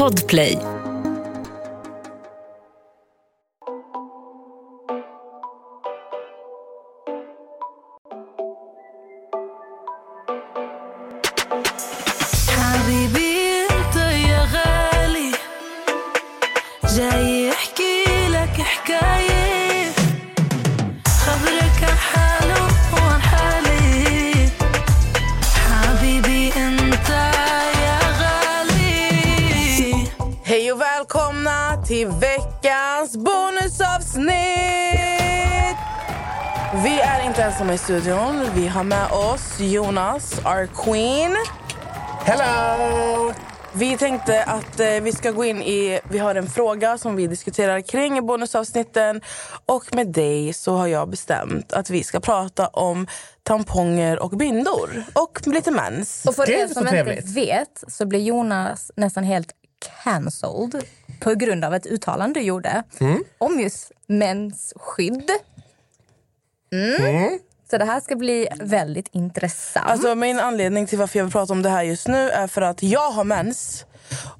Podplay. I studion. Vi har med oss Jonas, our queen. Hello! Vi tänkte att eh, vi ska gå in i... Vi har en fråga som vi diskuterar kring i bonusavsnitten. Och med dig så har jag bestämt att vi ska prata om tamponger och bindor. Och lite mens. Och för er som inte vet så blev Jonas nästan helt cancelled på grund av ett uttalande du gjorde Mm. om just mensskydd. Mm. Så det här ska bli väldigt intressant. Alltså min anledning till varför jag vill prata om det här just nu är för att jag har mens.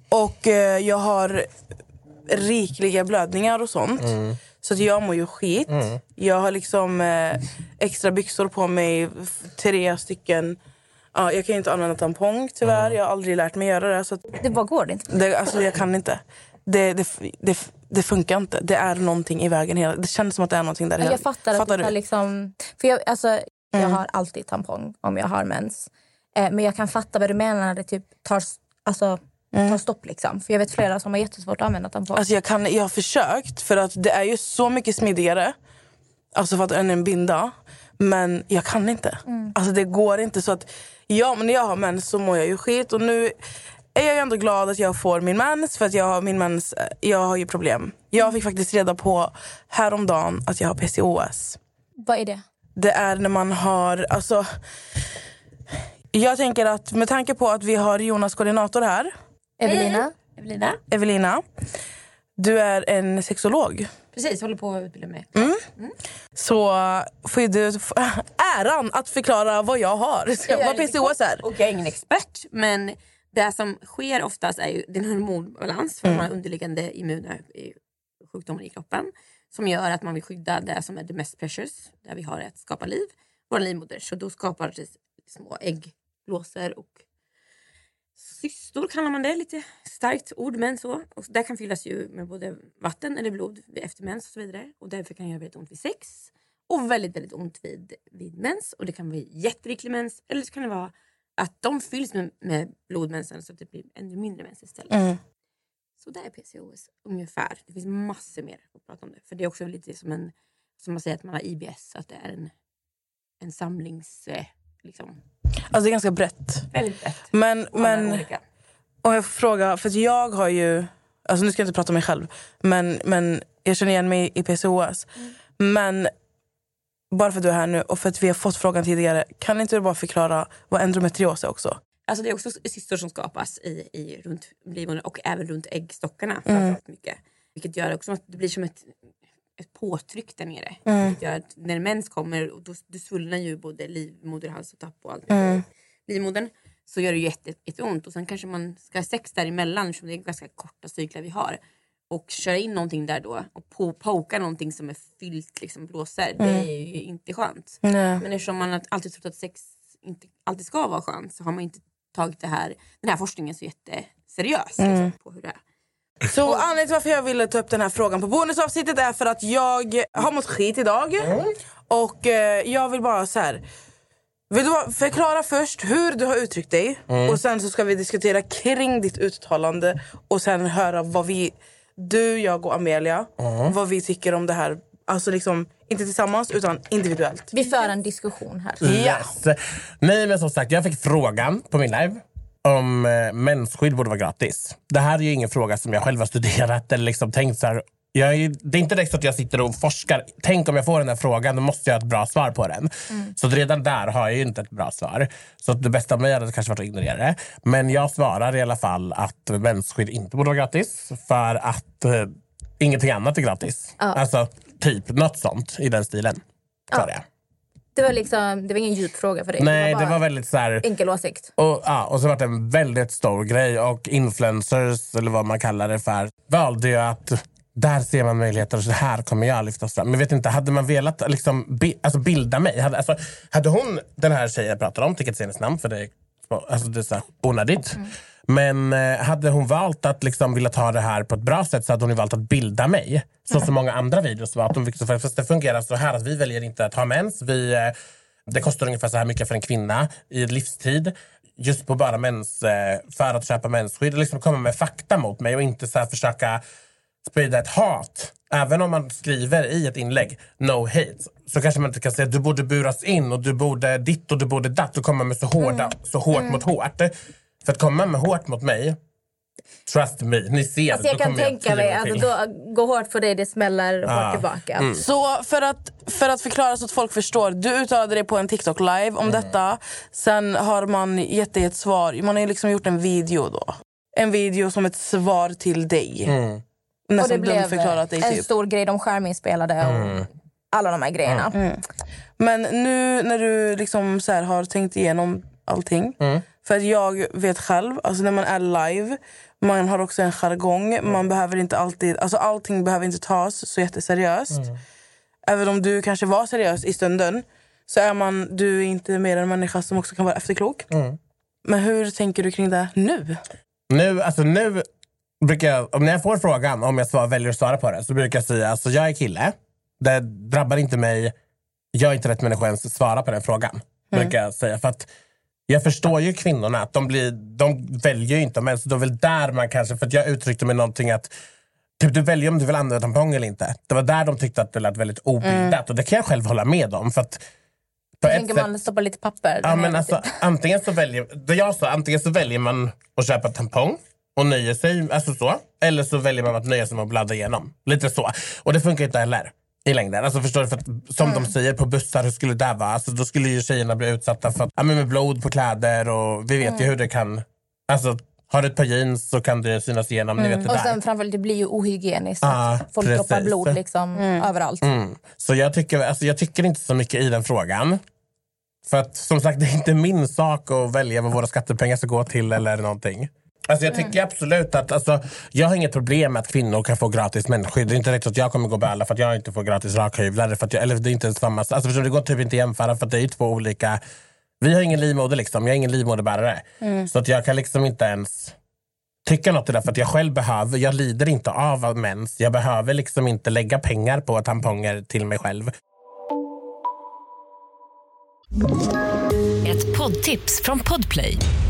Och eh, jag har rikliga blödningar och sånt. Så att jag mår ju skit. Jag har liksom eh, extra byxor på mig, tre stycken. Ja, jag kan ju inte använda tampong tyvärr. Jag har aldrig lärt mig göra det. Så att det bara går det inte. det alltså, jag kan inte. Det, det, det, det funkar inte. Det är någonting i vägen. Hela. Det känns som att det är någonting där. hela- Jag fattar att Fattar du liksom... För jag, alltså, jag Mm. har alltid tampong om jag har mens. Eh, men jag kan fatta vad du menar när det typ tar, alltså, tar stopp. Liksom. För jag vet flera som har jättesvårt att använda tampong. Mm. Alltså jag, kan, jag har försökt, för att det är ju så mycket smidigare alltså för att än en binda. Men jag kan inte. Alltså det går inte. så att ja, men När jag har mens så mår jag ju skit. Och nu är jag ändå glad att jag får min mens. För att jag har, min mens, eh, jag har ju problem. Jag fick faktiskt reda på häromdagen att jag har PCOS. vad är det? Det är när man har... Alltså, jag tänker att med tanke på att vi har Jonas koordinator här, Evelina? Evelina. Evelina. Du är en sexolog. Precis, håller på att utbilda mig. Så får du äran att förklara vad jag har. vad PCOS är. Och jag är ingen expert, men det som sker oftast är ju det en hormonbalans för Mm. man har underliggande immuna sjukdomar i kroppen som gör att man vill skydda det som är det mest precious, där vi har att skapa liv, vår livmoder. Så då skapar det små äggblåsor och cystor kallar man det, lite starkt ord men så. Och där kan fyllas ju med både vatten eller blod efter mens och så vidare. Och därför kan det göra väldigt ont vid sex. Och väldigt, väldigt ont vid, vid mens. Och det kan bli jätteriklig mens. Eller så kan det vara att de fylls med, med blodmensen så att det blir ännu mindre mens istället. Mm. Så det är PCOS ungefär. Det finns massor mer att prata om det. För det är också lite som en, som man säger att man har IBS, att det är en, en samlings... Eh, liksom, Alltså det är ganska brett. väldigt brett. Men, men olika. om jag får fråga, för jag har ju... Alltså nu ska jag inte prata om mig själv, men, men jag känner igen mig i PCOS. Men bara för att du är här nu och för att vi har fått frågan tidigare, kan inte du bara förklara vad endometrios är också? Alltså det är också cystor som skapas i, i, runt livmodern och även runt äggstockarna. framförallt Mycket. Vilket gör också att det blir som ett, ett påtryck där nere. Vilket gör att när mens kommer, och då, då svullnar ju både livmoder, hals och tapp och allt. Livmodern. Så gör det ju jätte, jätteont. Och sen kanske man ska ha sex däremellan, eftersom det är ganska korta cyklar vi har. Och köra in någonting där då och po- poka någonting som är fyllt liksom blåsor. Det är ju inte skönt. Nej. Men eftersom man alltid trott att sex inte alltid ska vara skönt så har man inte tagit det här, den här forskningen så jätteseriöst. Liksom, på hur det är. Så anledningen till varför jag ville ta upp den här frågan på bonusavsnittet är för att jag har mått skit idag. Och eh, jag vill bara så här. Vill du bara förklara först hur du har uttryckt dig och sen så ska vi diskutera kring ditt uttalande och sen höra vad vi, du, jag och Amelia, vad vi tycker om det här. Alltså liksom, inte tillsammans utan individuellt. Vi för en diskussion här. Ja. Yes. Nej, men som sagt, jag fick frågan på min live om eh, mensskydd borde vara gratis. Det här är ju ingen fråga som jag själv har studerat eller liksom tänkt så här. Jag det är inte direkt så att jag sitter och forskar. Tänk om jag får den här frågan, då måste jag ha ett bra svar på den. Så att redan där har jag ju inte ett bra svar. Så det bästa av mig hade kanske varit att ignorera det. Men jag svarar i alla fall att mensskydd inte borde vara gratis. För att eh, ingenting annat är gratis. Alltså typ något sånt i den stilen. Sa jag. Det var liksom, det var ingen djup fråga för dig. Nej, bara det var väldigt så här... enkel åsikt. Och, ja, och så var det en väldigt stor grej och influencers, eller vad man kallar det för, valde ju att där ser man möjligheter och så här kommer jag lyftas fram. Men vet inte, hade man velat liksom, bi, alltså bilda mig? Hade, alltså, hade hon, den här tjejen jag pratar om, tänker inte hennes namn för det är, alltså, det är så här onödigt. Men eh, hade hon valt att liksom vilja ta det här på ett bra sätt så hade hon ju valt att bilda mig. Så som många andra videos var. Att de, fast det fungerar så här att vi väljer inte att ha mens. Vi, eh, det kostar ungefär så här mycket för en kvinna i livstid. Just på bara mens, eh, för att köpa mensskydd. Liksom komma med fakta mot mig och inte så försöka sprida ett hat. Även om man skriver i ett inlägg no hate så kanske man inte kan säga att du borde buras in och du borde ditt och du borde datt och komma med så, hårda, så hårt mot hårt. För att komma med hårt mot mig, trust me, ni ser. Alltså jag kan kommer tänka mig att till. då, gå hårt för dig, det smäller Ah. hårt tillbaka. Mm. Så för att, för att förklara så att folk förstår. Du uttalade dig på en TikTok live om detta. Sen har man gett dig ett svar. Man har ju liksom gjort en video då. En video som ett svar till dig. Mm. Och det blev dig en typ. stor grej. De skärminspelade och alla de här grejerna. Men nu när du liksom så här har tänkt igenom allting. För att jag vet själv, alltså när man är live, man har också en jargong. Man behöver inte alltid, alltså allting behöver inte tas så jätteseriöst. Även om du kanske var seriös i stunden så är man, du är inte mer en människa som också kan vara efterklok. Men hur tänker du kring det nu? Nu, alltså nu brukar jag, om när jag får frågan om jag svar, väljer att svara på det så brukar jag säga alltså jag är kille. Det drabbar inte mig. Jag är inte rätt människa ens att svara på den frågan. Brukar jag säga. För att jag förstår ju kvinnorna. Att de, blir, de väljer ju inte. Men så det är väl där man kanske... För att jag uttryckte mig någonting att Typ, du väljer om du vill använda tampong eller inte. Det var där de tyckte att det lät väldigt obildat. Och det kan jag själv hålla med om. För att på ett Tänker sätt- man stoppa lite papper? Ja, men alltså, antingen, så väljer, det jag sa, antingen så väljer man att köpa tampong och nöjer sig, alltså så. Eller så väljer man att nöja sig med att bladda igenom. Lite så. Och det funkar inte heller i längden. Alltså förstår du? För att, som de säger på bussar, hur skulle det vara? Alltså, då skulle ju tjejerna bli utsatta för att, ja, men med blod på kläder och vi vet ju hur det kan... Alltså, har du ett par jeans så kan det synas igenom. Ni vet det Och där. sen framförallt, det blir ju ohygieniskt. Ja, Folk droppar precis. blod liksom överallt. Mm. Så jag tycker, alltså, jag tycker inte så mycket i den frågan. För att som sagt, det är inte min sak att välja vad våra skattepengar ska gå till eller någonting. Alltså jag tycker absolut att, alltså, jag har inget problem med att kvinnor kan få gratis mensskydd. Det är inte riktigt att jag kommer gå böla för att jag inte får gratis rakhyvlar. För att jag, eller det är inte samma, alltså, förstår det går typ inte att jämföra för att det är två olika. Vi har ingen livmoder liksom, jag är ingen livmoderbärare. Så att jag kan liksom inte ens tycka något i det för att jag själv behöver, jag lider inte av mens. Jag behöver liksom inte lägga pengar på tamponger till mig själv. Ett poddtips från Podplay.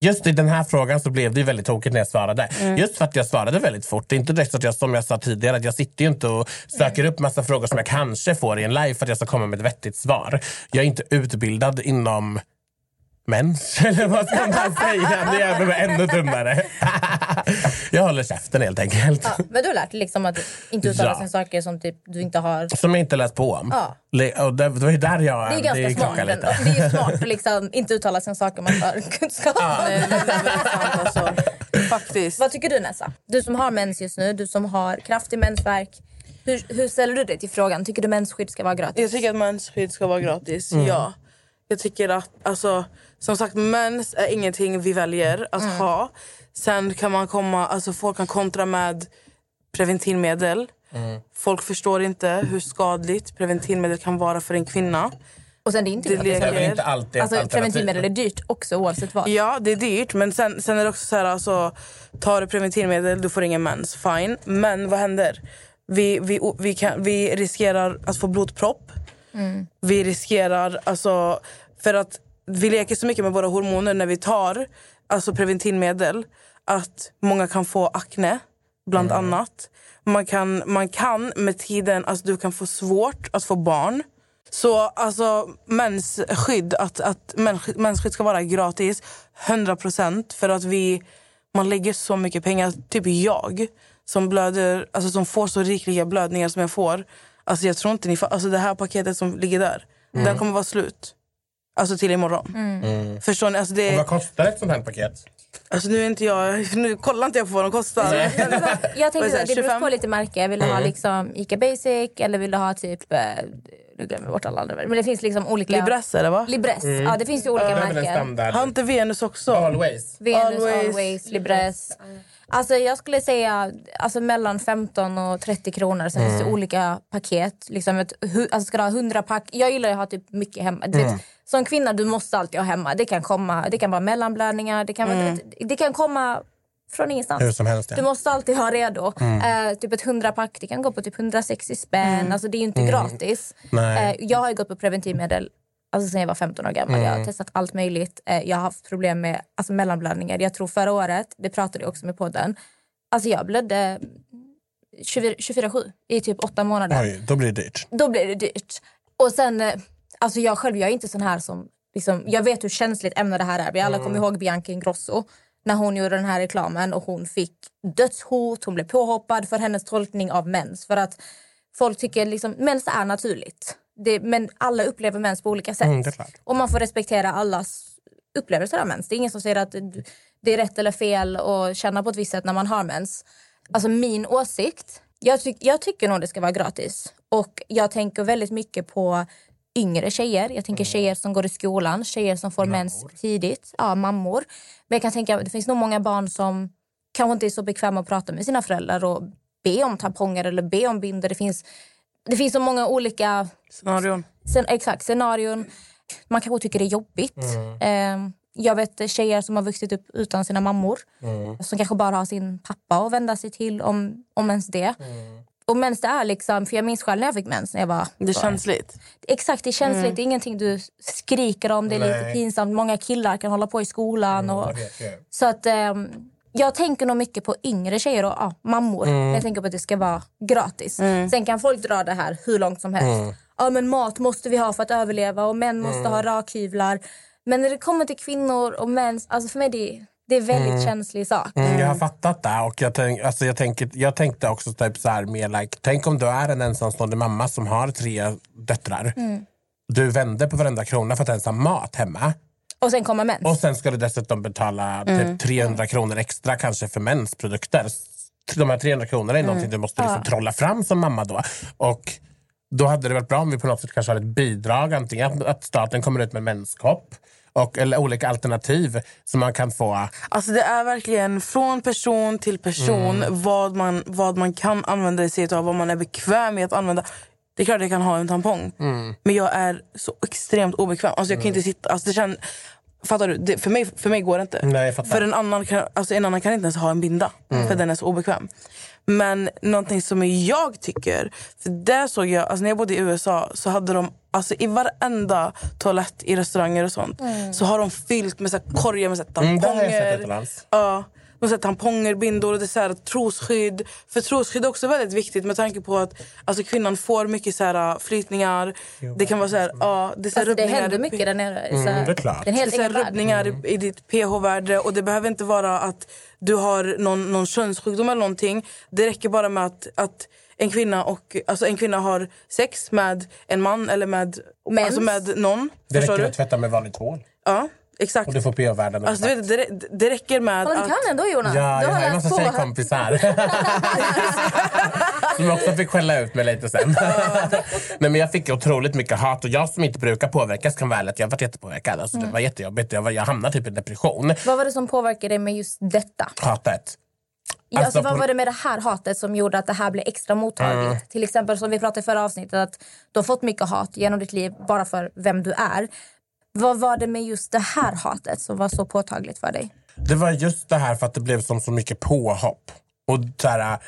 Just i den här frågan så blev det ju väldigt tokigt när jag svarade. Just för att jag svarade väldigt fort. Det är inte direkt att jag, som jag sa tidigare, att jag sitter ju inte och söker upp massa frågor som jag kanske får i en live för att jag ska komma med ett vettigt svar. Jag är inte utbildad inom mens, eller vad ska man säga? Det gör mig ännu dummare. jag håller käften helt enkelt. Ja, men du har lärt dig liksom att inte uttala Ja. sig saker som typ du inte har... Som jag inte läst på om. Ja. Och det, det var ju där jag Det är ganska smart. krockar ändå. Det är smart att liksom inte uttala sig om saker man inte har kunskap om. Det alltså. Faktiskt. Vad tycker du Nessa? Du som har mens just nu, du som har kraftig mensvärk. Hur, hur ställer du dig till frågan? Tycker du mensskydd ska vara gratis? Jag tycker att mensskydd ska vara gratis. Mm. Ja. Jag tycker att, alltså, som sagt, mens är ingenting vi väljer att Mm. ha. Sen kan man komma, alltså folk kan kontra med preventivmedel. Mm. Folk förstår inte hur skadligt preventivmedel kan vara för en kvinna. Och sen det är inte Det leker- Det är inte alltid Alltså preventivmedel är dyrt också oavsett vad. Ja, det är dyrt. Men sen, sen är det också så här, alltså, tar du preventivmedel, du får ingen mens. Fine. Men vad händer? Vi, vi, vi, kan, vi riskerar att få blodpropp. Vi riskerar, alltså, för att vi leker så mycket med våra hormoner när vi tar alltså preventivmedel att många kan få akne, bland annat. Man kan, man kan med tiden, alltså du kan få svårt att få barn. Så alltså mensskydd, att, att mens- mensskydd ska vara gratis, 100% för att vi, man lägger så mycket pengar. Typ jag som blöder, alltså som får så rikliga blödningar som jag får. Alltså jag tror inte ni alltså det här paketet som ligger där, den kommer vara slut. Alltså till imorgon. Förstår ni? Alltså Och det, vad kostar ett sånt här paket? alltså nu är inte jag, nu kollar inte jag på vad de kostar. Jag Vad är tänkte det, att det beror 25? på lite märke. Vill du ha liksom Ica Basic eller vill du ha typ... eh, Nu glömmer jag bort alla andra. Men det finns liksom olika... Libress eller va? Libress. Ja, det finns ju olika märken. Har inte Venus också? Always. Venus, Always. Always, Libress. Alltså jag skulle säga alltså mellan 15 och 30 kronor. Sen finns det olika paket. Liksom ett, alltså ska du ha 100 pack. Jag gillar att ha typ mycket hemma. Du vet, som kvinna du måste alltid ha hemma. Det kan komma, det kan vara mellanblödningar. Det kan, vara, det, det kan komma från ingenstans. Hur som helst. Du Ja. måste alltid ha redo. Eh, typ ett 100 pack det kan gå på typ 160 spänn. Alltså det är inte gratis. Nej. Eh, jag har gått på preventivmedel alltså sen jag var 15 år gammal. Jag har testat allt möjligt. Eh, jag har haft problem med alltså, mellanblödningar. Jag tror förra året, det pratade jag också med podden. Alltså jag blödde 24 24-7 i typ åtta månader Oj, då blir det dyrt. då blir det dyrt. Och sen, eh, alltså jag själv, jag är inte sån här som, liksom, jag vet hur känsligt ämne det här är. Vi alla kommer ihåg Bianca Ingrosso när hon gjorde den här reklamen och hon fick dödshot, hon blev påhoppad för hennes tolkning av mens. För att folk tycker liksom, mens är naturligt. Det, men alla upplever mens på olika sätt. Mm, och man får respektera allas upplevelser av mens. Det är ingen som säger att det är rätt eller fel att känna på ett visst sätt när man har mens. Alltså min åsikt, jag, tyck, jag tycker nog det ska vara gratis. Och jag tänker väldigt mycket på yngre tjejer. Jag tänker tjejer som går i skolan, tjejer som får mens tidigt. Ja, mammor. Men jag kan tänka det finns nog många barn som kanske inte är så bekväma att prata med sina föräldrar och be om tamponger eller be om bindor. Det finns, det finns så många olika Scenarion. Sen, exakt, scenarion. Man kanske tycker det är jobbigt. Eh, jag vet tjejer som har vuxit upp utan sina mammor. Som kanske bara har sin pappa att vända sig till om, om ens det. Och mens det är liksom, för jag minns själv när jag fick mens när jag var... Det är känsligt. Exakt, det är känsligt. Det är ingenting du skriker om. Det är lite Nej. pinsamt. Många killar kan hålla på i skolan. Och, Jag vet ju. så att ehm, jag tänker nog mycket på yngre tjejer och ja, mammor. Jag tänker på att det ska vara gratis. Sen kan folk dra det här hur långt som helst. Ja, men mat måste vi ha för att överleva och män måste ha rakhyvlar. Men när det kommer till kvinnor och mens, alltså för mig det, det är en väldigt känslig sak. Mm, jag har fattat det. Och jag, tänk, alltså jag, tänker, jag tänkte också typ så här mer like, tänk om du är en ensamstående mamma som har tre döttrar. Du vänder på varenda krona för att ens ha mat hemma. Och sen kommer mens. Och sen ska du dessutom betala typ 300 kronor extra kanske för mensprodukter. De här 300 kronorna är någonting du måste liksom trolla fram som mamma då. Och då hade det varit bra om vi på något sätt kanske har ett bidrag. Antingen att- att staten kommer ut med menskopp och, eller olika alternativ som man kan få. Alltså det är verkligen från person till person vad, man, vad man kan använda sig av, vad man är bekväm med att använda. Det är klart jag kan ha en tampong, men jag är så extremt obekväm. Alltså jag kan inte sitta... Alltså det känns, fattar du? Det, för, mig, för mig går det inte. Nej, för en annan, kan, alltså en annan kan inte ens ha en binda, för den är så obekväm. Men någonting som jag tycker, för där såg jag, alltså när jag bodde i USA så hade de alltså i varenda toalett i restauranger och sånt så har de fyllt med så korgar med så här Mm, det har jag tamponger. sett utomlands. Ja, med så här tamponger, bindor och det är så här trosskydd. För trosskydd är också väldigt viktigt med tanke på att alltså, kvinnan får mycket så här, flytningar. Det kan vara så här, ja, det så här Alltså, det händer mycket där nere. Så, Mm, det är klart. Det är så här rubbningar i, i ditt pH-värde och det behöver inte vara att du har någon, någon könssjukdom eller någonting. Det räcker bara med att, att en, kvinna och, alltså en kvinna har sex med en man eller med, Mens. alltså med någon. Det räcker du? att tvätta med vanligt tvål. Ja, exakt. Och du får pH-värden. och Alltså, du vet, det, det räcker med Ja, men du att... kan ändå Jonas. Ja, du jag har en massa tjejkompisar. som också fick skälla ut mig lite sen. Nej, men jag fick otroligt mycket hat och jag som inte brukar påverkas kan ärlig att jag varit jättepåverkad. Alltså, Mm. Det var jättejobbigt. Jag, var, jag hamnade typ i depression. Vad var det som påverkade dig med just detta? Hatet. Ja, alltså, Alltså, vad var det med det här hatet som gjorde att det här blev extra mottagligt? Till exempel som vi pratade i förra avsnittet att du har fått mycket hat genom ditt liv bara för vem du är. Vad var det med just det här hatet som var så påtagligt för dig? Det var just det här för att det blev som så mycket påhopp. Och så här,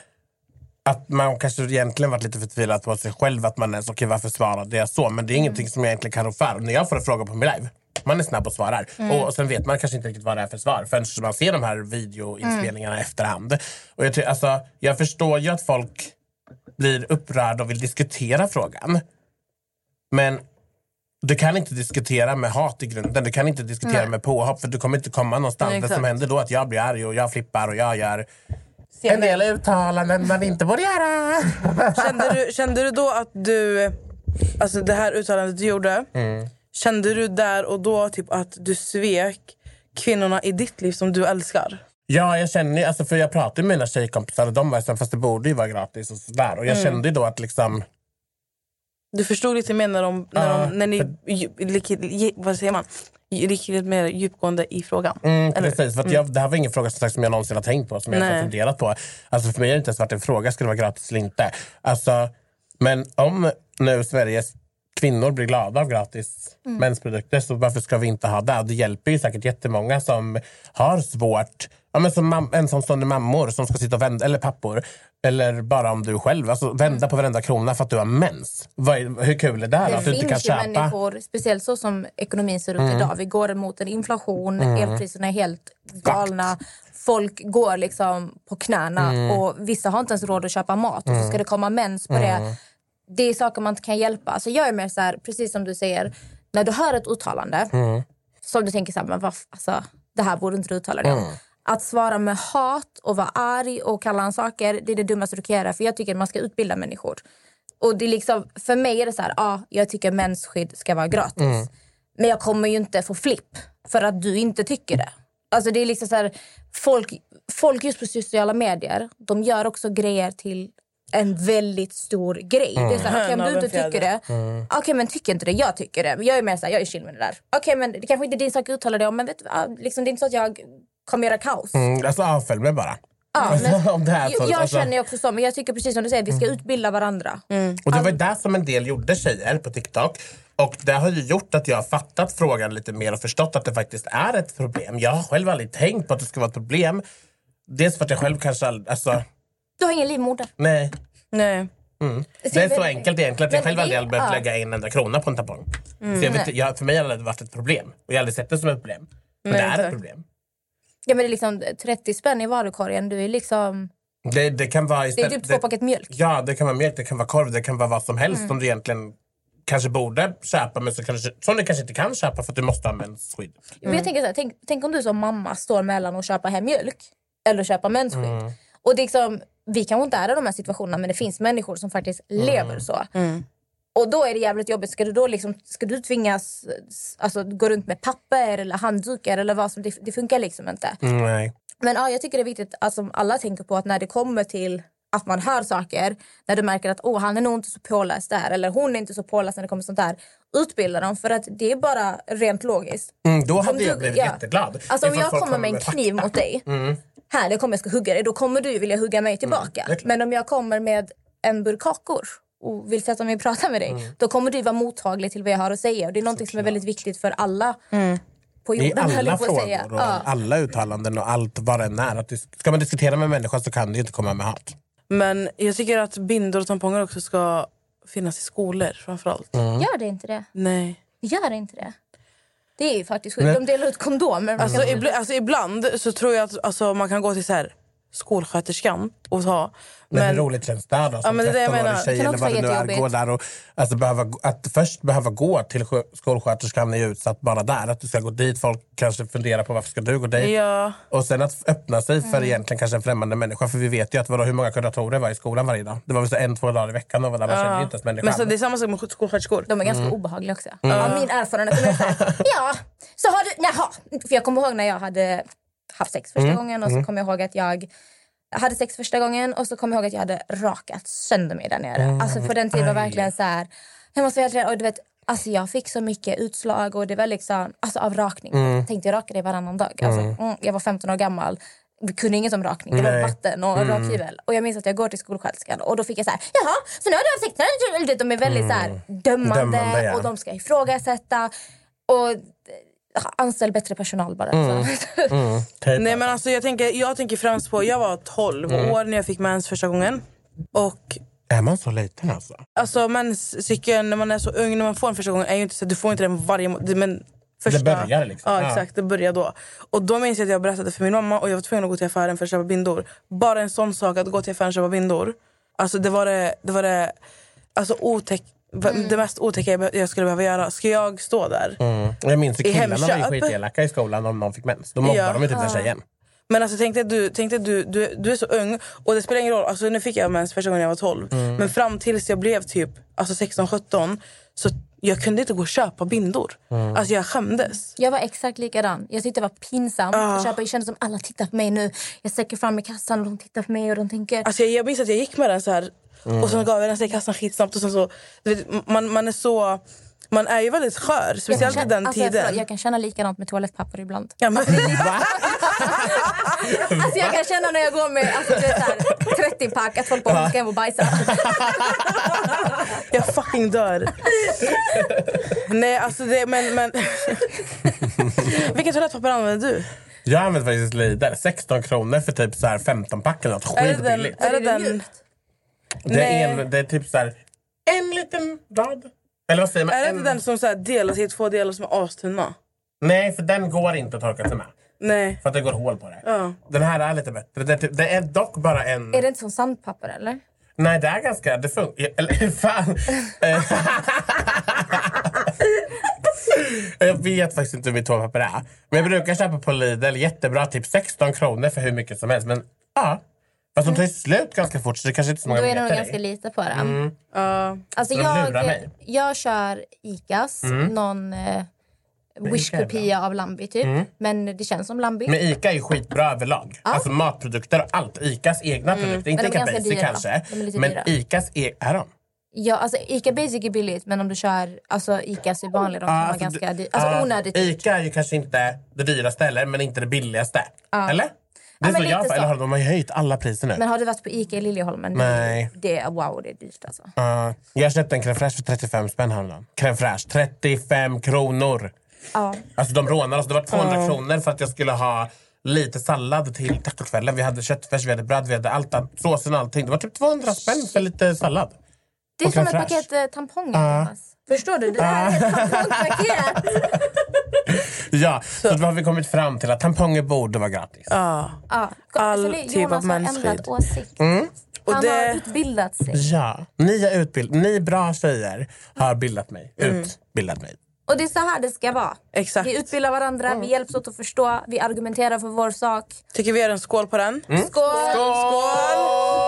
att man kanske egentligen varit lite förtvivlad på sig själv att man ens, okej varför svarade jag så? Men det är ingenting som jag egentligen kan rå för. När jag får en fråga på min live, man är snabb och svarar. Och sen vet man kanske inte riktigt vad det är för svar förrän man ser de här videoinspelningarna i efterhand. Och jag, alltså, jag förstår ju att folk blir upprörda och vill diskutera frågan. Men Du kan inte diskutera med hat i grunden. Du kan inte diskutera Nej. med påhopp för du kommer inte komma någonstans. Nej, det som händer då är att jag blir arg och jag flippar och jag gör en del uttalanden man inte borde göra. Kände du, kände du då att du... Alltså det här uttalandet du gjorde. Kände du där och då typ att du svek kvinnorna i ditt liv som du älskar? Ja, jag känner alltså för jag pratade med mina tjejkompisar och de var så fast det borde ju vara gratis och sådär. Och jag kände ju då att liksom, Du förstod lite mer när, de, när, de, när ni vad säger man? gick lite mer djupgående i frågan. Mm, precis, för att jag, det här var ingen fråga som, sagt, som jag någonsin har tänkt på, som jag inte har funderat på. Alltså för mig har det inte ens varit en fråga, ska det vara gratis eller inte? Alltså, men om nu Sveriges kvinnor blir glada av gratis Mm. mensprodukter, så varför ska vi inte ha det? Det hjälper ju säkert jättemånga som har svårt, ja, men som mam- ensamstående mammor som ska sitta och vända, eller pappor, eller bara om du själv, alltså vända på varenda krona för att du har mens. Är, hur kul är det? här? Det att du inte kan köpa? människor, speciellt så som ekonomin ser ut Mm. idag. Vi går mot en inflation, elpriserna är helt galna. Folk går liksom på knäna Mm. och vissa har inte ens råd att köpa mat. Och så ska det komma mens på Mm. det. Det är saker man inte kan hjälpa. Alltså jag är mer så här, precis som du säger, när du hör ett uttalande Mm. som du tänker så här, men vad, f- alltså, det här borde inte du uttala dig om. Mm. Att svara med hat och vara arg och kalla han saker, det är det dummaste du kan göra. För jag tycker att man ska utbilda människor. Och det är liksom, för mig är det så här, ja, jag tycker mensskydd ska vara gratis. Mm. Men jag kommer ju inte få flipp för att du inte tycker det. Alltså det är liksom så här, folk, folk just på sociala medier, de gör också grejer till en väldigt stor grej. Det är så här, okej, om Höna du inte tycker det, okej men tycker inte det, jag tycker det. Jag är mer såhär, jag är chill med det där. Okej men det kanske inte är din sak att uttala det om, men vet liksom, det är inte så att jag kommer göra kaos. Mm, alltså avfölj mig bara. Ja, men, Om det här, så, jag jag alltså- känner ju också så, men jag tycker precis som du säger, vi ska utbilda varandra. Och det var ju där som en del gjorde tjejer på TikTok. Och det har ju gjort att jag har fattat frågan lite mer och förstått att det faktiskt är ett problem. Jag har själv aldrig tänkt på att det ska vara ett problem. Dels för att jag själv kanske aldrig, alltså, Du har ingen livmoder. nej. Nej. Det är så enkelt egentligen att jag själv det- aldrig har behövt ja. lägga in en enda krona på en tampong. Så jag vet, jag, för mig har det varit ett problem. Och jag har aldrig sett det som ett problem. Men Nej, det är exakt. ett problem. Ja men det är liksom 30 spänn i varukorgen, du är liksom, Det, det kan vara det är istället, typ två paket mjölk. Ja, det kan vara mjölk, det kan vara korv, det kan vara vad som helst Mm. som du egentligen kanske borde köpa men så kanske, som du kanske inte kan köpa för att du måste ha mensskydd. Men jag tänker så här, tänk, tänk om du som mamma står mellan att köpa hem mjölk eller köpa mensskydd. Och det är liksom, vi kanske inte är i de här situationerna men det finns människor som faktiskt lever så. Och då är det jävligt jobbigt. Ska du då liksom, ska du tvingas alltså, gå runt med papper eller handdukar eller vad som, det, det funkar liksom inte. Mm, nej. Men ja, jag tycker det är viktigt att som alla tänker på att när det kommer till att man hör saker, när du märker att oh, han är nog inte så påläst där eller hon är inte så påläst när det kommer sånt där. Utbilda dem för att det är bara rent logiskt. Mm, då hade Om jag du- blivit ja. jätteglad. Alltså om jag kommer med en kniv mot dig, Mm. här det kommer jag ska hugga dig, då kommer du vilja hugga mig tillbaka. det är klart. Men om jag kommer med en burk kakor och vill sätta mig och prata med dig, Mm. då kommer du vara mottaglig till vad jag har att säga. Och det är något som är väldigt viktigt för alla på I jorden. höll alla på frågor säga. och Ja. alla uttalanden och allt vad det än är. Att ska man diskutera med människor så kan det ju inte komma med hat. Men jag tycker att bindor och tamponger också ska finnas i skolor framförallt. Mm. Gör det inte det? Nej. Gör inte det. Det är ju faktiskt sjukt. De delar ut kondomer. Alltså, ibl- alltså, ibland så tror jag att alltså, man kan gå till så här, skolsköterskan och ta. Men, Men, hur roligt känns det då? Som jag 13-årig menar. tjej eller vad det nu är. Gå där och, alltså, behöva, att först behöva gå till skolsköterskan är ju utsatt bara där. Att du ska gå dit. Folk kanske funderar på varför ska du gå dit. ja, Och sen att öppna sig för Mm. egentligen kanske en främmande människa. För vi vet ju att vadå, hur många kuratorer var i skolan varje dag? Det var väl så en, två dagar i veckan och var där man kände ju inte ens människan. men så, det är samma sak med skolsköterskor. De är ganska Mm. obehagliga också. Av min erfarenhet. Är så här, ja, så har du... Jaha. För jag kommer ihåg när jag hade haft sex Mm. första gången och så kommer jag ihåg att jag hade sex första gången och så kommer jag ihåg att jag hade rakat sönder mig där nere. Mm. Alltså på den tiden var verkligen så här... Jag måste vara helt. Och du vet, alltså jag fick så mycket utslag och det var liksom, alltså av rakning. Mm. Jag tänkte jag raka dig varannan dag. Alltså, mm, jag var 15 år gammal. Vi kunde inget om rakning. Det var Nej. vatten och Mm. rakhyvel. Och jag minns att jag går till skolsköterskan och då fick jag så här, jaha, så nu har du haft sex? De är väldigt så här, dömande, Mm. Dömande, ja. och de ska ifrågasätta. Och anställ bättre personal bara. Mm. Typ. Nej, men alltså, jag, tänker, jag tänker främst på, jag var 12 Mm. år när jag fick mens första gången. Och Är man så liten alltså? alltså menscykeln när man är så ung, när man får den första gången, är ju inte så, du får inte den varje må- det- men första, Det börjar liksom. Ja, Ja. exakt. Det börjar då. Och då minns jag att jag berättade för min mamma och jag var tvungen att gå till affären för att köpa bindor. Bara en sån sak, att gå till affären och köpa bindor. Alltså det var det, det, var det alltså otäck, Va- Det mest otäcka jag skulle behöva göra. Ska jag stå där? Mm. Jag minns I killarna var ju skitelaka i skolan om någon fick mens. Då mobbade Ja. de ju typ den tjejen. Men alltså tänk dig, du, tänk dig du, du, du är så ung och det spelar ingen roll. Alltså, nu fick jag mens första gången jag var 12. Mm. Men fram tills jag blev typ alltså 16-17 så jag kunde inte gå och köpa bindor. Mm. Alltså jag skämdes. Jag var exakt likadan. Jag tyckte det var pinsamt att köpa. Jag kände som alla tittar på mig nu. Jag sträcker fram i kassan och de tittar på mig och de tänker... Alltså jag, jag minns att jag gick med den så här Mm. och sen gav jag den i kassan skitsnabbt. Och sen så, man, man är så... Man är ju väldigt skör, jag speciellt i känna- den alltså, jag, tiden. förlåt, jag kan känna likadant med toalettpapper ibland. Ja, men, Alltså jag kan känna när jag går med alltså, du vet, så här, 30 pack att folk bara ska hem och bajsa. jag fucking dör. Nej, alltså det... Men, men... Vilket toalettpapper använder du? Jag använde faktiskt Lidl. 16 kronor för typ så här 15 pack eller något. Är det den... Skitbilligt. Är det den? Det Nej. är, en, det är typ så här en liten rad. Eller vad säger man? är det en... inte den som så här delas i två delar som är astunna? Nej, för den går inte att torka sig med. Nej. För att det går hål på det. Ja. Den här är lite bättre. Det är, typ, det är dock bara en... Är det inte som sandpapper eller? Nej, det är ganska... Det funkar... Eller fan. Eh, jag vet faktiskt inte hur mitt toapapper är. Men jag brukar köpa på Lidl. Jättebra. Typ 16 kronor för hur mycket som helst. Men ja. Fast de tar ju slut ganska fort så det kanske inte är så många Då är det nog meter ganska i. lite på den. Mm. Ja. Alltså Så de lurar jag, mig. jag kör Icas, någon eh, Wish-kopia av Lambi typ. Men det känns som Lambi. Men Ica är ju skitbra överlag. Alltså matprodukter och allt. Icas egna produkter. Inte Men de är Ica ganska Basic dyra. kanske. De är lite men dyra. Icas e- är de? Ja, alltså Ica Basic är billigt men om du kör alltså, Icas är vanliga, de kan Ja, vara alltså, ganska dyra. Alltså ja, onödigt dyrt. Ica är ju kanske inte det dyraste heller, men inte det billigaste. Eller? Det är Ja, jag lite Eller de har ju höjt alla priser nu. Men har du varit på Ica i Liljeholmen? Nej. Det, det, wow, det är dyrt alltså. Ja, jag köpte en crème fraîche för 35 spänn häromdagen. Crème fraîche, 35 kronor! Ja. Alltså de rånade oss. Det var 200 kronor för att jag skulle ha lite sallad till tacokvällen. Vi hade köttfärs, vi hade bröd, vi hade allt, såsen och allting. Det var typ 200 spänn för lite sallad. Det är som ett paket eh, tamponger. Thomas. Förstår du? Det här är ett tampongpaket. Ja, så då har vi kommit fram till att tamponger borde vara gratis. Ja. Ja. All Alltså, det- typ Jonas av har mensskydd. ändrat åsikt. Och Han det- har utbildat sig. Ja, ni, är utbild- ni bra tjejer har bildat mig. Utbildat mig. Och det är så här det ska vara. Exakt. Vi utbildar varandra, vi hjälps åt att förstå, vi argumenterar för vår sak. Tycker vi gör en skål på den? Mm. Skål! Skål!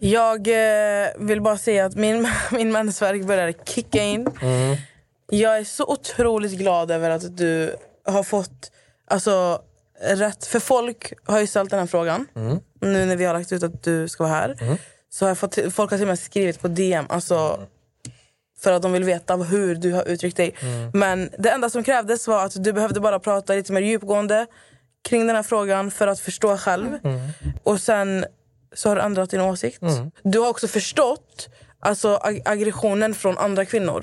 Jag eh, vill bara säga att min, min mensvärk börjar kicka in. Jag är så otroligt glad över att du har fått alltså, rätt. För folk har ju ställt den här frågan. Nu när vi har lagt ut att du ska vara här. Så har jag fått, folk har till och med skrivit på DM. Alltså, för att de vill veta hur du har uttryckt dig. Men det enda som krävdes var att du behövde bara prata lite mer djupgående kring den här frågan för att förstå själv. Och sen så har du ändrat din åsikt. Du har också förstått alltså, ag- aggressionen från andra kvinnor.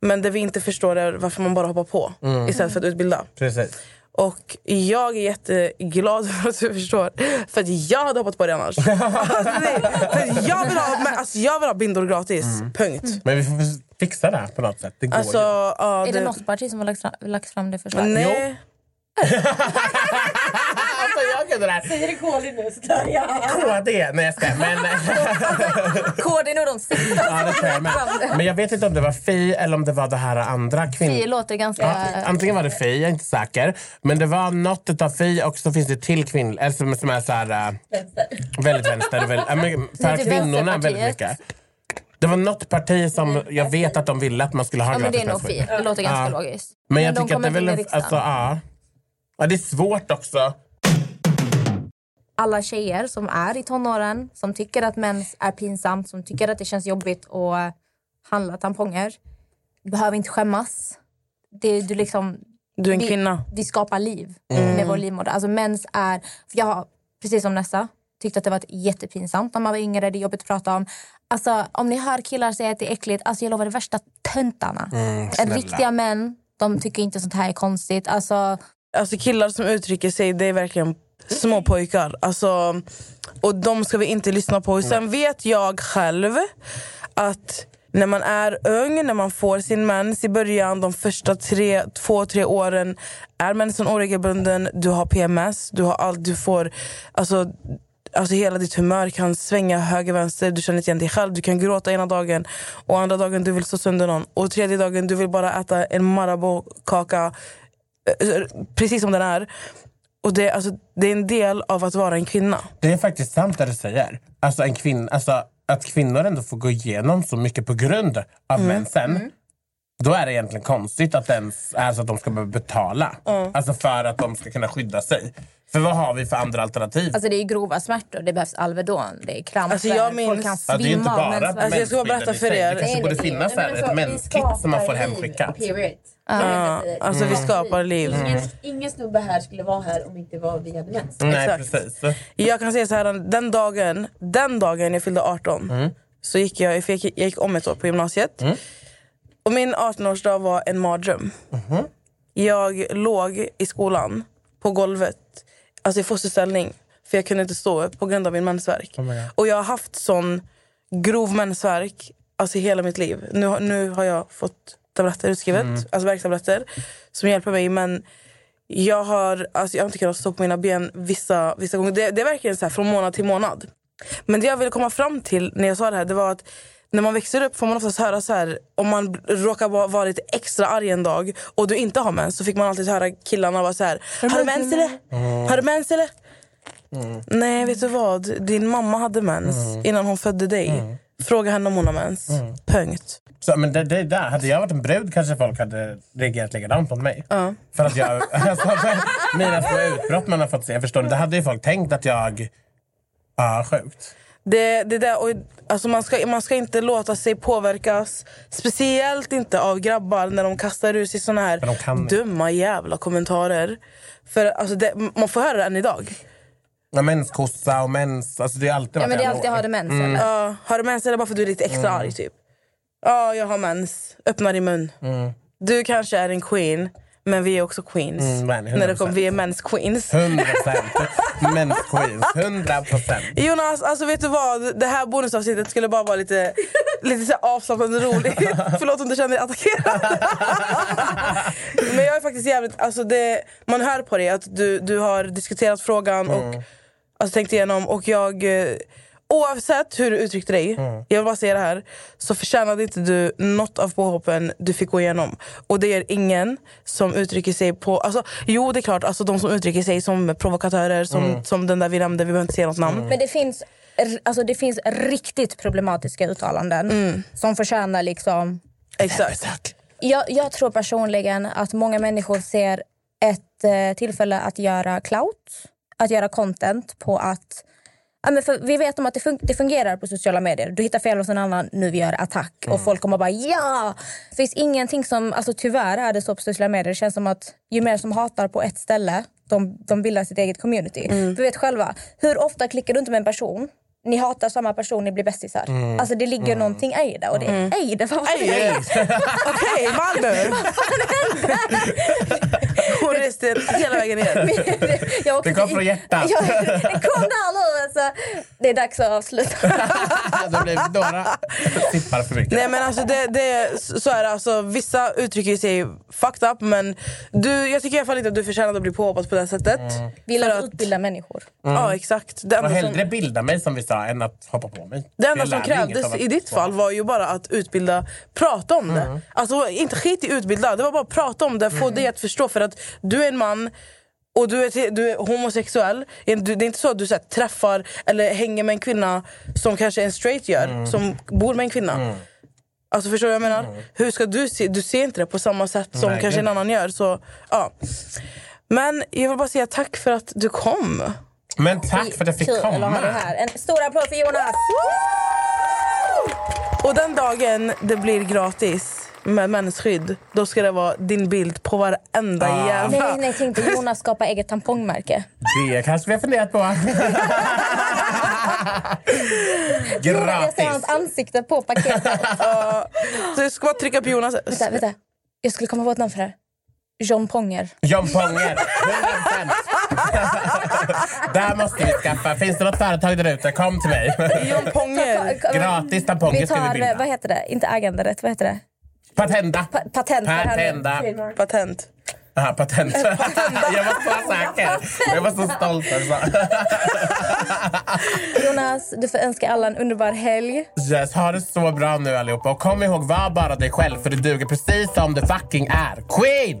Men det vi inte förstår är varför man bara hoppar på istället för att utbilda. Precis. Och jag är jätteglad för att du förstår. För att jag hade hoppat på det annars. Alltså, för jag, vill ha, men, alltså, jag vill ha bindor gratis. Punkt. Men vi får fixa det här på något sätt. Det går Alltså, ju. ja, Är det något parti som har lagt fram, lagt fram det förslaget? Nej. Alltså jag det. Säger det KD nu så tar jag. KD. Nej jag skojar. Men, KD är nog de sista ja, det tror jag med. men jag vet inte om det var Fi eller om det var det här andra Det kvinnor. låter ganska... Ja, antingen var det Fi, jag är inte säker. Men det var något av Fi och så finns det till kvinnor eller som, som är så här, väldigt vänster. Väl, äh, men för kvinnorna väldigt mycket. Det var något parti som jag vet att de ville att man skulle ha Ja, men det är nog fi. Det låter ganska Ja. logiskt. Men jag de tycker att det är väl... Alltså, ja. ja, det är svårt också. Alla tjejer som är i tonåren, som tycker att mens är pinsamt, som tycker att det känns jobbigt att handla tamponger, behöver inte skämmas. Det, du liksom, Du är en vi, kvinna. Vi skapar liv med vår livmoder. Alltså mens är... Jag har, precis som Nessa, tyckte att det var jättepinsamt när man var yngre. Det är jobbigt att prata om. Alltså, om ni hör killar säga att det är äckligt, alltså jag lovar det värsta töntarna. Mm. Riktiga män, de tycker inte sånt här är konstigt. Alltså, Alltså killar som uttrycker sig, det är verkligen små pojkar. Alltså, och de ska vi inte lyssna på. Sen vet jag själv att när man är ung, när man får sin mens i början, de första tre, två, tre åren är mensen oregelbunden, du har PMS, du har allt, du får... Alltså, Alltså hela ditt humör kan svänga höger vänster, du känner inte igen dig själv. Du kan gråta ena dagen och andra dagen du vill slå sönder någon. Och tredje dagen du vill bara äta en Marabou-kaka eh, precis som den är. Och det, alltså, det är en del av att vara en kvinna. Det är faktiskt sant det du säger. Alltså, en kvinn, alltså, att kvinnor ändå får gå igenom så mycket på grund av mensen. Då är det egentligen konstigt att, ens, alltså att de ska behöva betala. Alltså för att de ska kunna skydda sig. För vad har vi för andra alternativ? alltså det är grova smärtor, det behövs Alvedon, det är kramper, Alltså, jag minns- folk kan Ja, det är inte svimma. bara Alltså, jag ska berätta för er. Det kanske borde finnas här, ett menskit som man får hemskickat. Ja, alltså vi skapar liv. Ingen, ingen snubbe här skulle vara här om inte var vi hade mens. Nej, Exakt. precis. Jag kan säga så här, den dagen, den dagen jag fyllde 18 så gick jag, jag gick, jag gick om ett år på gymnasiet. Och min 18-årsdag var en mardröm. Jag låg i skolan på golvet, alltså i fosterställning. För jag kunde inte stå upp på grund av min mensvärk. och jag har haft sån grov mensvärk alltså i hela mitt liv. Nu, nu har jag fått tabletter utskrivet, alltså värktabletter som hjälper mig. Men jag har, alltså jag har inte kunnat stå på mina ben vissa, vissa gånger. Det, det är verkligen så här från månad till månad. Men det jag ville komma fram till när jag sa det här det var att när man växer upp får man oftast höra så här om man råkar vara lite extra arg en dag och du inte har mens så fick man alltid höra killarna vara så här Har du mens eller? Har du mens eller? Nej vet du vad, din mamma hade mens innan hon födde dig. Fråga henne om hon har mens. Punkt. Så, men det, det där, hade jag varit en brud kanske folk hade reagerat likadant mot mig. Ja. För att jag, alltså, mina små utbrott man har fått se, förstår ni? Det hade ju folk tänkt att jag... Ja, sjukt. Det, det där, och, alltså man, ska, man ska inte låta sig påverkas. Speciellt inte av grabbar när de kastar ur sig såna här dumma jävla kommentarer. För alltså det, Man får höra det än idag. Ja, menskossa och mens, alltså det är alltid Ja, men det är alltid har det mens Mm. eller? Ja, har du mens eller bara för att du är lite extra arg typ? Ja, jag har mens. Öppna din mun. Du kanske är en queen, men vi är också queens. Mm, men, när det kommer, 100%. vi är mens queens. 100 procent. Mensqueens. 100 procent. Jonas, alltså vet du vad? Det här bonusavsnittet skulle bara vara lite, lite så och roligt. Förlåt om du känner dig attackerad. Men jag är faktiskt jävligt... Alltså det, man hör på dig att du, du har diskuterat frågan och alltså, tänkt igenom. Och jag... Oavsett hur du uttryckte dig, jag vill bara säga det här, så förtjänade inte du något av påhoppen du fick gå igenom. Och det gör ingen som uttrycker sig på... Alltså, jo, det är klart, alltså, de som uttrycker sig som provokatörer, som, som den där vi nämnde, vi behöver inte säga något namn. Men det finns, alltså det finns riktigt problematiska uttalanden Mm. som förtjänar liksom... Exakt. Jag, jag tror personligen att många människor ser ett eh, tillfälle att göra clout, att göra content på att Ja, men för vi vet om att det, fun- det fungerar på sociala medier. Du hittar fel hos en annan, nu vi gör attack. Och folk kommer bara ja! Det finns ingenting som, alltså tyvärr är det så på sociala medier. Det känns som att ju mer som hatar på ett ställe, de, de bildar sitt eget community. För vi vet själva, hur ofta klickar du inte med en person ni hatar samma person, ni blir bästisar. Alltså det ligger någonting i det. Och det är mm. vad Ej, det? ej. Okej, Malmö! Hon reste hela vägen ner. Jag åkte Det kom från hjärtat. Ja, det kom där nu. Alltså. Det är dags att avsluta. det blev några sippar för mycket. Nej men alltså det, det, så är det, alltså, vissa uttrycker sig fucked up men du, jag tycker i alla fall inte att du förtjänar att bli påhoppad på det här sättet. Vill För att utbilda människor. Ja exakt. Det enda hellre som, bilda mig som vi sa än att hoppa på mig. det enda Jag som krävdes att- i ditt fall var ju bara att utbilda, prata om det. Alltså inte skit i utbilda, det var bara att prata om det, få dig att förstå för att du är en man och du är, du är homosexuell. Det är inte så att du så här, träffar eller hänger med en kvinna som kanske en straight gör, som bor med en kvinna. Alltså förstår du vad jag menar? Hur ska du se? Du ser inte det på samma sätt som Nej, kanske en annan gör. Så, ja. Men jag vill bara säga tack för att du kom. Men tack för att jag fick komma. En stor applåd för Jonas. Och den dagen det blir gratis, med mensskydd, då ska det vara din bild på varenda Ah. jävla... Nej, nej, tänkte Jonas skapa eget tampongmärke. Det kanske vi har funderat på. Jag ser hans Gratis. ansikte på paketet. Ja. Så jag ska bara trycka på Jonas. vänta, vänta. Jag skulle komma på ett namn för det här. John Ponger. John Ponger. 100%. Där måste vi skaffa. Finns det något företag där ute? Kom till mig. John Ponger. Gratis tamponger Vi ska vi tar, bilda. vad heter det? Inte äganderätt, vad heter det? Patenda. Pa patent. för det här nu. Patenda. Patent. Aha, patent. jag var så säker. Jag var så stolt. Alltså. Jonas, du får önska alla en underbar helg. Yes, ha det så bra nu allihopa. Och kom ihåg, var bara dig själv för du duger precis som du fucking är. Queen!